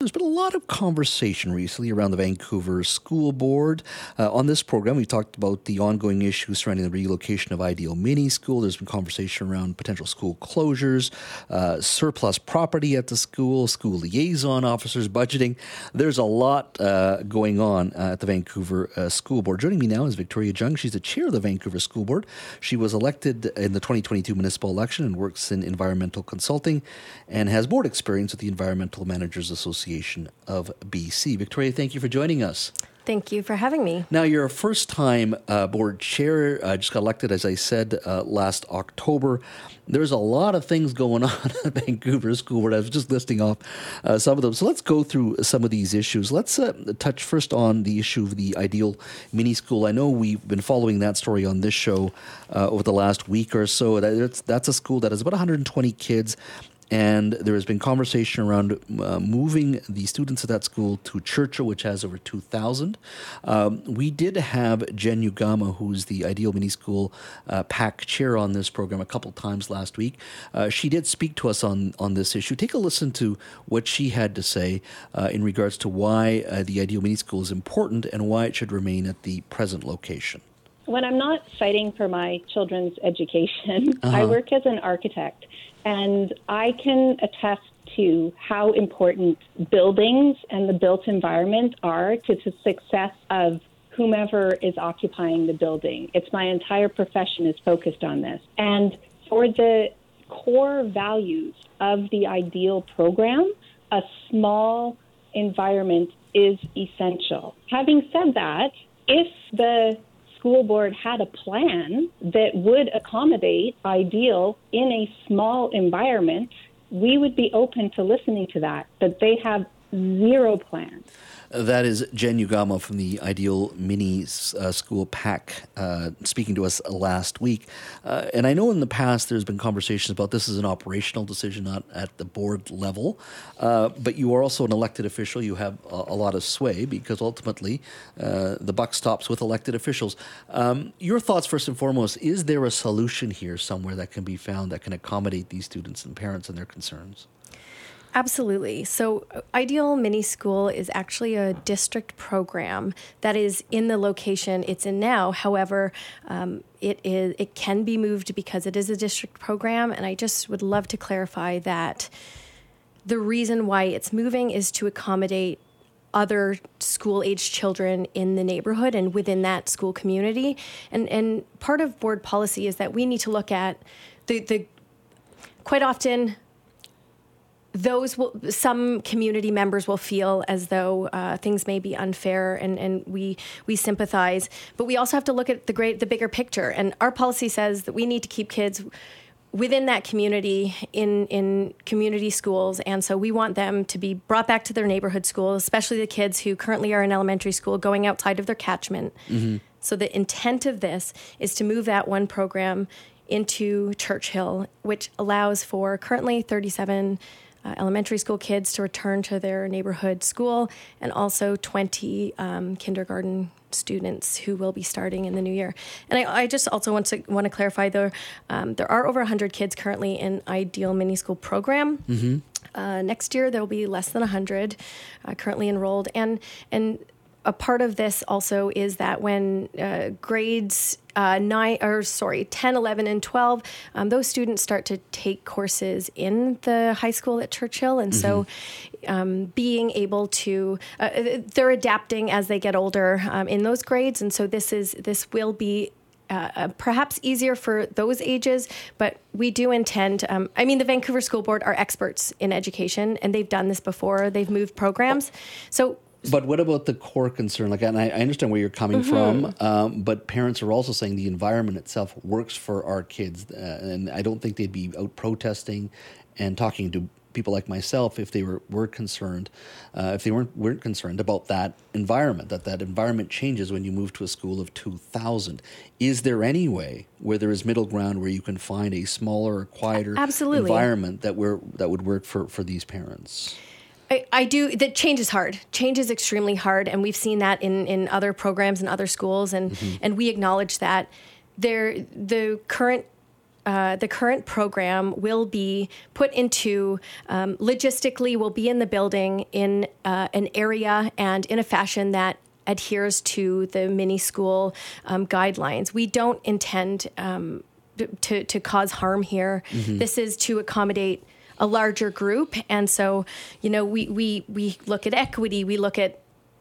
There's been a lot of conversation recently around the Vancouver School Board. Uh, on this program, we talked about the ongoing issues surrounding the relocation of Ideal Mini School. There's been conversation around potential school closures, uh, surplus property at the school, school liaison officers, budgeting. There's a lot uh, going on uh, at the Vancouver uh, School Board. Joining me now is Victoria Jung. She's the chair of the Vancouver School Board. She was elected in the 2022 municipal election and works in environmental consulting and has board experience with the Environmental Managers Association. Association of BC. Victoria, thank you for joining us. Thank you for having me. Now, you're a first time uh, board chair, uh, just got elected, as I said, uh, last October. There's a lot of things going on at Vancouver School Board. I was just listing off uh, some of them. So let's go through some of these issues. Let's uh, touch first on the issue of the ideal mini school. I know we've been following that story on this show uh, over the last week or so. That's, that's a school that has about 120 kids and there has been conversation around uh, moving the students at that school to Churchill, which has over 2,000. Um, we did have Jen Ugama, who's the Ideal Mini School uh, PAC chair on this program, a couple times last week. Uh, she did speak to us on, on this issue. Take a listen to what she had to say uh, in regards to why uh, the Ideal Mini School is important and why it should remain at the present location when I'm not fighting for my children's education, uh-huh. I work as an architect. And I can attest to how important buildings and the built environment are to the success of whomever is occupying the building. It's my entire profession is focused on this. And for the core values of the ideal program, a small environment is essential. Having said that, if the school board had a plan that would accommodate ideal in a small environment, we would be open to listening to that. But they have zero plan. That is Jen Ugama from the Ideal Mini uh, School PAC uh, speaking to us last week. Uh, and I know in the past there's been conversations about this is an operational decision, not at the board level. Uh, but you are also an elected official. You have a, a lot of sway because ultimately uh, the buck stops with elected officials. Um, your thoughts, first and foremost, is there a solution here somewhere that can be found that can accommodate these students and parents and their concerns? Absolutely. So, Ideal Mini School is actually a district program that is in the location it's in now. However, um, it is it can be moved because it is a district program, and I just would love to clarify that the reason why it's moving is to accommodate other school age children in the neighborhood and within that school community. And and part of board policy is that we need to look at the the quite often those will some community members will feel as though uh, things may be unfair and, and we we sympathize. But we also have to look at the great the bigger picture. And our policy says that we need to keep kids within that community in in community schools. And so we want them to be brought back to their neighborhood school especially the kids who currently are in elementary school going outside of their catchment. Mm-hmm. so the intent of this is to move that one program into churchill which allows for currently 37 uh, elementary school kids to return to their neighborhood school, and also 20 um, kindergarten students who will be starting in the new year. And I, I just also want to want to clarify there um, there are over 100 kids currently in Ideal Mini School program. Mm-hmm. Uh, next year there will be less than 100 uh, currently enrolled, and and a part of this also is that when uh, grades uh, nine or sorry 10 11 and 12 um, those students start to take courses in the high school at churchill and mm-hmm. so um, being able to uh, they're adapting as they get older um, in those grades and so this is this will be uh, uh, perhaps easier for those ages, but we do intend. Um, I mean, the Vancouver School Board are experts in education, and they've done this before. They've moved programs, so but what about the core concern? Like, and I, I understand where you're coming mm-hmm. from, um, but parents are also saying the environment itself works for our kids, uh, and I don't think they'd be out protesting and talking to people like myself if they were, were concerned, uh, if they weren't weren't concerned about that environment, that that environment changes when you move to a school of two thousand. Is there any way where there is middle ground where you can find a smaller, quieter Absolutely. environment that were that would work for for these parents? I, I do. That change is hard. Change is extremely hard, and we've seen that in, in other programs and other schools, and mm-hmm. and we acknowledge that. There, the current uh, the current program will be put into um, logistically will be in the building in uh, an area and in a fashion that adheres to the mini school um, guidelines. We don't intend um, to, to cause harm here. Mm-hmm. This is to accommodate a larger group. And so, you know, we, we, we look at equity, we look at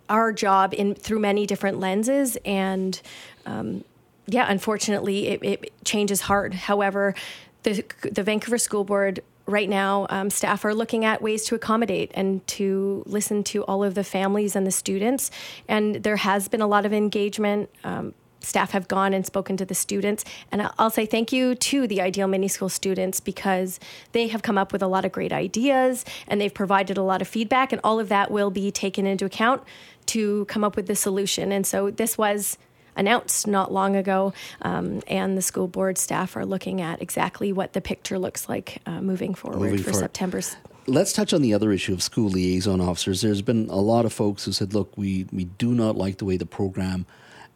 our job in through many different lenses. And um, yeah, unfortunately, it, it changes hard. However, the, the Vancouver School Board right now, um, staff are looking at ways to accommodate and to listen to all of the families and the students. And there has been a lot of engagement. Um, staff have gone and spoken to the students. And I'll say thank you to the Ideal Mini School students because they have come up with a lot of great ideas and they've provided a lot of feedback, and all of that will be taken into account to come up with the solution. And so this was announced not long ago, um, and the school board staff are looking at exactly what the picture looks like uh, moving forward moving for September. Let's touch on the other issue of school liaison officers. There's been a lot of folks who said, "Look, we we do not like the way the program."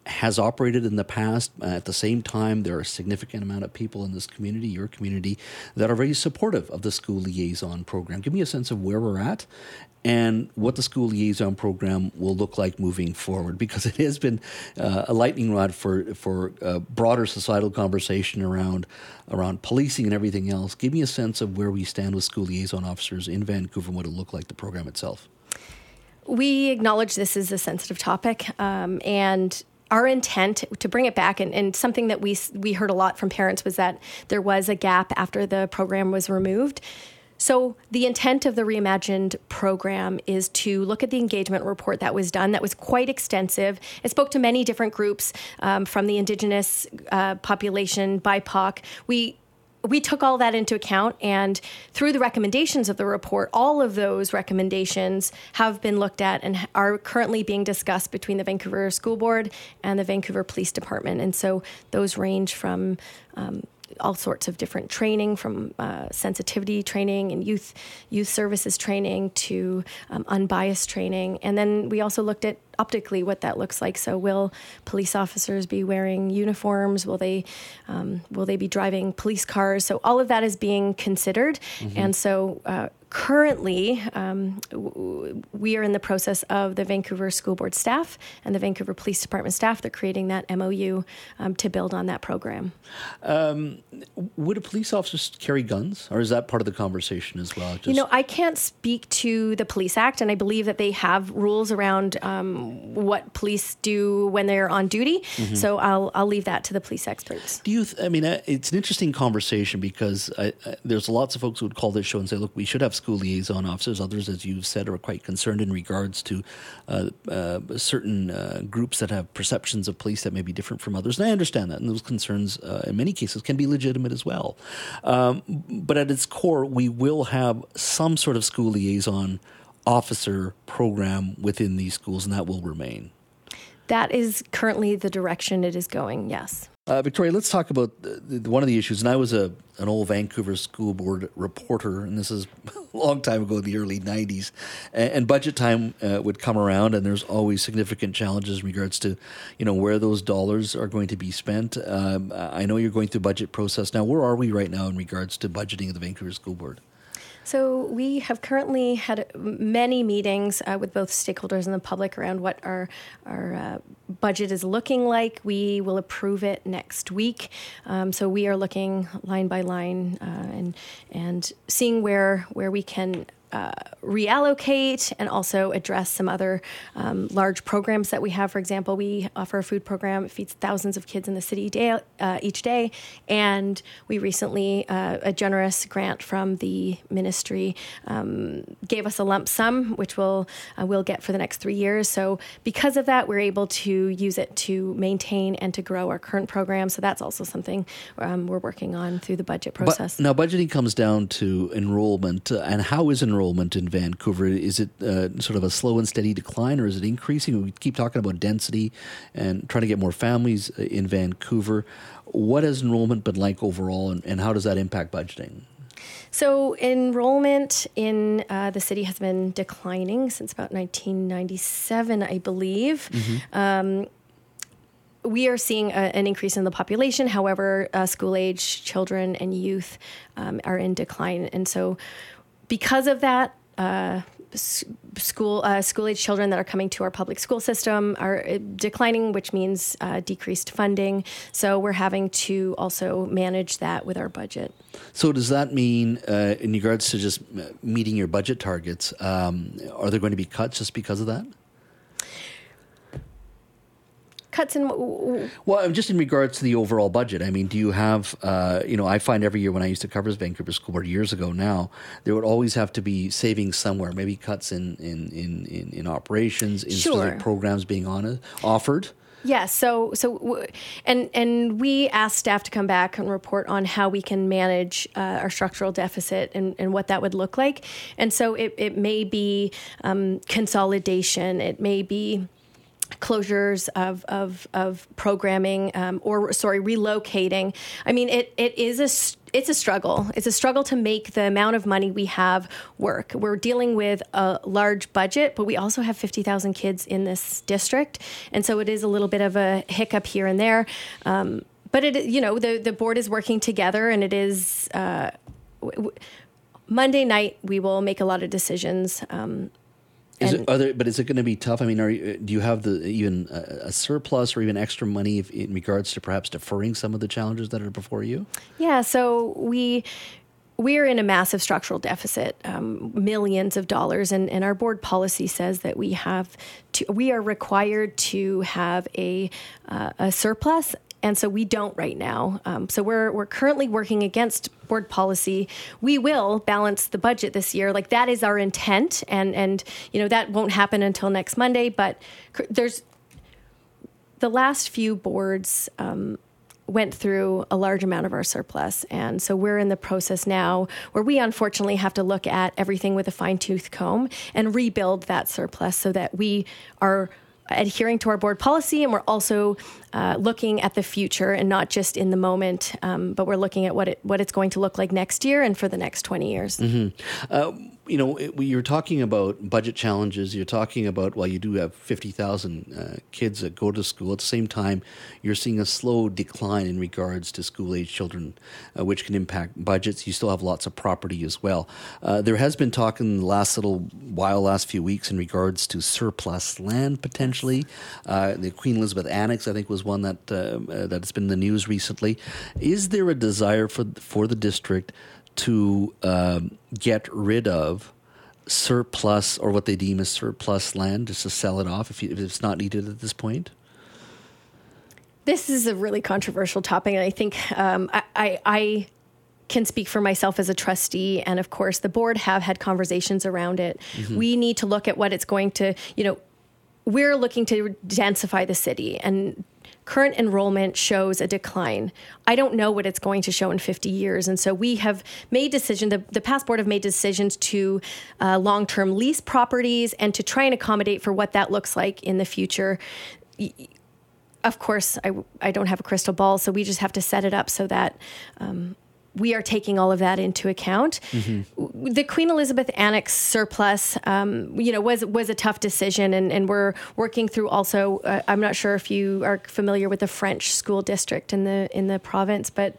Has operated in the past. Uh, at the same time, there are a significant amount of people in this community, your community, that are very supportive of the school liaison program. Give me a sense of where we're at and what the school liaison program will look like moving forward, because it has been uh, a lightning rod for for uh, broader societal conversation around around policing and everything else. Give me a sense of where we stand with school liaison officers in Vancouver and what it look like the program itself. We acknowledge this is a sensitive topic, um, and our intent to bring it back and, and, something that we we heard a lot from parents was that there was a gap after the program was removed. So the intent of the reimagined program is to look at the engagement report that was done that was quite extensive. It spoke to many different groups um, from the indigenous uh, population bipoc. We we took all that into account and through the recommendations of the report all of those recommendations have been looked at and are currently being discussed between the vancouver school board and the vancouver police department. And so those range from um, all sorts of different training from uh, sensitivity training and youth youth services training to um, unbiased training. And then we also looked at optically what that looks like. So will police officers be wearing uniforms? Will they um, will they be driving police cars? So all of that is being considered. Mm-hmm. and so uh, currently, um, we are in the process of the Vancouver School Board staff and the Vancouver Police Department staff. They're creating that MOU um, to build on that program. Um, would a police officer carry guns, or is that part of the conversation as well? Just... You know, I can't speak to the Police Act, and I believe that they have rules around um, what police do when they're on duty. Mm-hmm. So I'll I'll leave that to the police experts. Do you? Th- I mean, uh, it's an interesting conversation because I, I, there's lots of folks who would call this show and say, "Look, we should have." School liaison officers. Others, as you've said, are quite concerned in regards to uh, uh, certain uh, groups that have perceptions of police that may be different from others. And I understand that, and those concerns, uh, in many cases, can be legitimate as well. Um, but at its core, we will have some sort of school liaison officer program within these schools, and that will remain. That is currently the direction it is going, yes. Uh, Victoria, let's talk about one of the issues. And I was a an old Vancouver school board reporter, and this is a long time ago, the early '90s. And, and budget time uh, would come around, and there's always significant challenges in regards to, you know, where those dollars are going to be spent. Um, I know you're going through budget process now. Where are we right now in regards to budgeting of the Vancouver School Board? So we have currently had many meetings uh, with both stakeholders and the public around what our our uh, budget is looking like. We will approve it next week. Um, so we are looking line by line uh, and and seeing where where we can uh, reallocate and also address some other um, large programs that we have. For example, we offer a food program. It feeds thousands of kids in the city day, uh, each day. And we recently, uh, a generous grant from the ministry um, gave us a lump sum, which we'll, uh, we'll get for the next three years. So because of that, we're able to use it to maintain and to grow our current program. So that's also something um, we're working on through the budget process. But now, budgeting comes down to enrollment. Uh, and how is enrollment in Vancouver? Is it uh, sort of a slow and steady decline, or is it increasing? We keep talking about density and trying to get more families uh, in Vancouver. What has enrollment been like overall, and, and how does that impact budgeting? So, enrollment in uh, the city has been declining since about 1997, I believe. Mm-hmm. Um, we are seeing a, an increase in the population. However, uh, school age children and youth um, are in decline. And so, because of that, uh, school uh, school age children that are coming to our public school system are uh, declining, which means uh, decreased funding. So we're having to also manage that with our budget. So does that mean, uh, in regards to just meeting your budget targets, um, are there going to be cuts just because of that? Cuts in well just in regards to the overall budget i mean do you have uh, you know i find every year when i used to cover vancouver school board years ago now there would always have to be savings somewhere maybe cuts in in in, in, in operations in sure. specific programs being on offered yeah, so so and and we asked staff to come back and report on how we can manage uh, our structural deficit and, and what that would look like. And so it, it may be um, consolidation, it may be closures of, of, of programming um, or sorry relocating. I mean it, it is a it's a struggle. It's a struggle to make the amount of money we have work. We're dealing with a large budget but we also have 50000 kids in this district and so it is a little bit of a hiccup here and there. Um, but it you know the, the board is working together and it is uh, w- Monday night, we will make a lot of decisions um, is it, there, but is it going to be tough? I mean, are you, do you have the even a, a, surplus or even extra money if, in regards to perhaps deferring some of the challenges that are before you? Yeah, so we we're in a massive structural deficit, um, millions of dollars, and, and our board policy says that we have to, we are required to have a uh, a surplus and so we don't right now. Um, so we're we're currently working against board policy. We will balance the budget this year. Like that is our intent, and and you know that won't happen until next Monday. But there's the last few boards. Um, went through a large amount of our surplus. And so we're in the process now where we unfortunately have to look at everything with a fine tooth comb and rebuild that surplus so that we are adhering to our board policy, and we're also uh, looking at the future and not just in the moment, um, but we're looking at what it what it's going to look like next year and for the next twenty years. Mm-hmm. Uh, you know, you're talking about budget challenges. You're talking about well, you do have fifty thousand uh, kids that go to school. At the same time, you're seeing a slow decline in regards to school age children, uh, which can impact budgets. You still have lots of property as well. Uh, there has been talk in the last little while, last few weeks, in regards to surplus land potentially. Uh, the Queen Elizabeth Annex, I think, was one that uh, that's been in the news recently. Is there a desire for for the district? To um, get rid of surplus or what they deem as surplus land just to sell it off if, you, if it's not needed at this point? This is a really controversial topic, and I think um, I, I, I can speak for myself as a trustee and of course the board have had conversations around it mm-hmm. we need to look at what it's going to you know we're looking to densify the city and current enrollment shows a decline. I don't know what it's going to show in 50 years. And so we have made decisions, the, the past board have made decisions to uh, long term lease properties and to try and accommodate for what that looks like in the future. Of course, I, I don't have a crystal ball, so we just have to set it up so that um, we are taking all of that into account. Mm-hmm. The Queen Elizabeth Annex surplus, um, you know, was was a tough decision, and, and we're working through. Also, uh, I'm not sure if you are familiar with the French school district in the in the province, but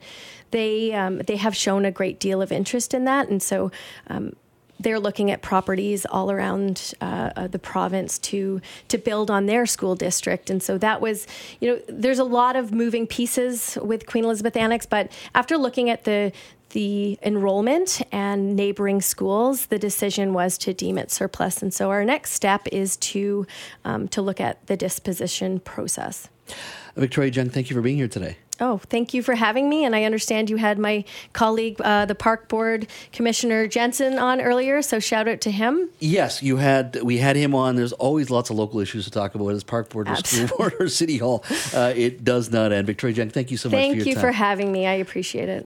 they um, they have shown a great deal of interest in that, and so. Um, they're looking at properties all around uh, uh, the province to to build on their school district, and so that was, you know, there's a lot of moving pieces with Queen Elizabeth Annex, but after looking at the the enrollment and neighboring schools, the decision was to deem it surplus, and so our next step is to um, to look at the disposition process. Victoria Jung, thank you for being here today. Oh, thank you for having me. And I understand you had my colleague, uh, the Park Board Commissioner Jensen, on earlier. So shout out to him. Yes, you had. We had him on. There's always lots of local issues to talk about as Park Board or School Board or City Hall. Uh, it does not end. Victoria Jung, thank you so thank much. Thank you for having me. I appreciate it.